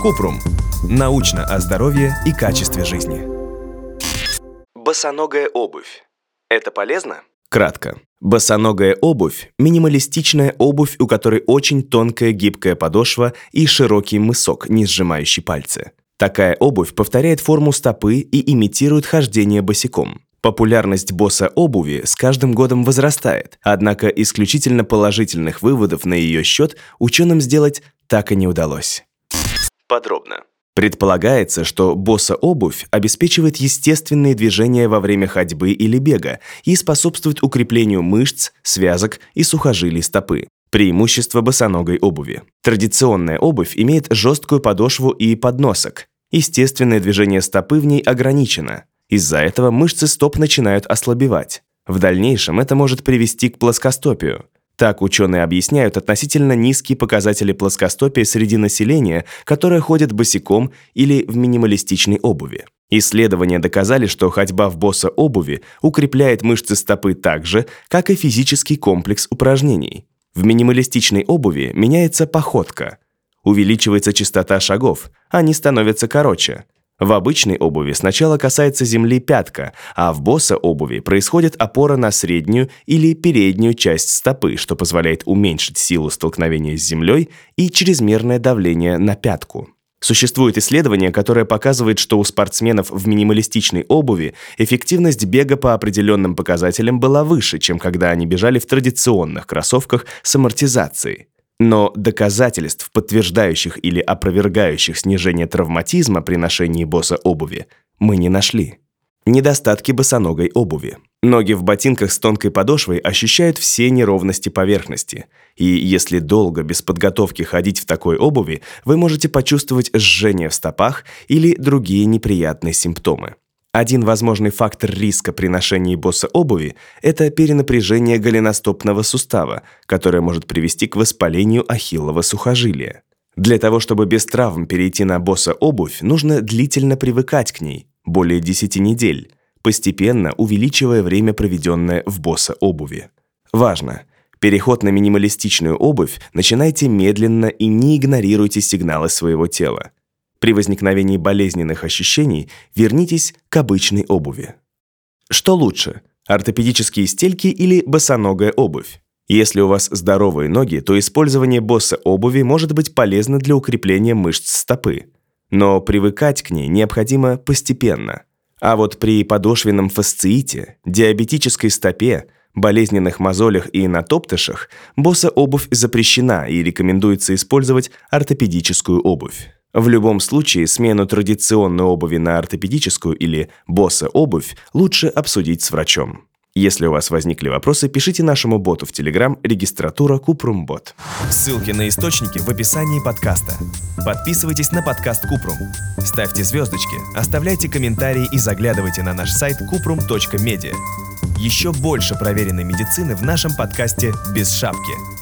Купрум. Научно о здоровье и качестве жизни. Босоногая обувь. Это полезно? Кратко. Босоногая обувь – минималистичная обувь, у которой очень тонкая гибкая подошва и широкий мысок, не сжимающий пальцы. Такая обувь повторяет форму стопы и имитирует хождение босиком. Популярность босса обуви с каждым годом возрастает, однако исключительно положительных выводов на ее счет ученым сделать так и не удалось. Подробно. Предполагается, что босса обувь обеспечивает естественные движения во время ходьбы или бега и способствует укреплению мышц, связок и сухожилий стопы. Преимущество босоногой обуви. Традиционная обувь имеет жесткую подошву и подносок. Естественное движение стопы в ней ограничено. Из-за этого мышцы стоп начинают ослабевать. В дальнейшем это может привести к плоскостопию. Так ученые объясняют относительно низкие показатели плоскостопия среди населения, которое ходит босиком или в минималистичной обуви. Исследования доказали, что ходьба в босса обуви укрепляет мышцы стопы так же, как и физический комплекс упражнений. В минималистичной обуви меняется походка. Увеличивается частота шагов, они становятся короче. В обычной обуви сначала касается земли пятка, а в босса обуви происходит опора на среднюю или переднюю часть стопы, что позволяет уменьшить силу столкновения с землей и чрезмерное давление на пятку. Существует исследование, которое показывает, что у спортсменов в минималистичной обуви эффективность бега по определенным показателям была выше, чем когда они бежали в традиционных кроссовках с амортизацией. Но доказательств, подтверждающих или опровергающих снижение травматизма при ношении босса обуви, мы не нашли. Недостатки босоногой обуви. Ноги в ботинках с тонкой подошвой ощущают все неровности поверхности. И если долго без подготовки ходить в такой обуви, вы можете почувствовать жжение в стопах или другие неприятные симптомы. Один возможный фактор риска при ношении босса обуви – это перенапряжение голеностопного сустава, которое может привести к воспалению ахиллова сухожилия. Для того, чтобы без травм перейти на босса обувь, нужно длительно привыкать к ней – более 10 недель, постепенно увеличивая время, проведенное в босса обуви. Важно! Переход на минималистичную обувь начинайте медленно и не игнорируйте сигналы своего тела. При возникновении болезненных ощущений вернитесь к обычной обуви. Что лучше, ортопедические стельки или босоногая обувь? Если у вас здоровые ноги, то использование босса обуви может быть полезно для укрепления мышц стопы. Но привыкать к ней необходимо постепенно. А вот при подошвенном фасциите, диабетической стопе, болезненных мозолях и натоптышах босса обувь запрещена и рекомендуется использовать ортопедическую обувь. В любом случае, смену традиционной обуви на ортопедическую или босса обувь лучше обсудить с врачом. Если у вас возникли вопросы, пишите нашему боту в Telegram регистратура Купрумбот. Ссылки на источники в описании подкаста. Подписывайтесь на подкаст Купрум. Ставьте звездочки, оставляйте комментарии и заглядывайте на наш сайт kuprum.media. Еще больше проверенной медицины в нашем подкасте «Без шапки».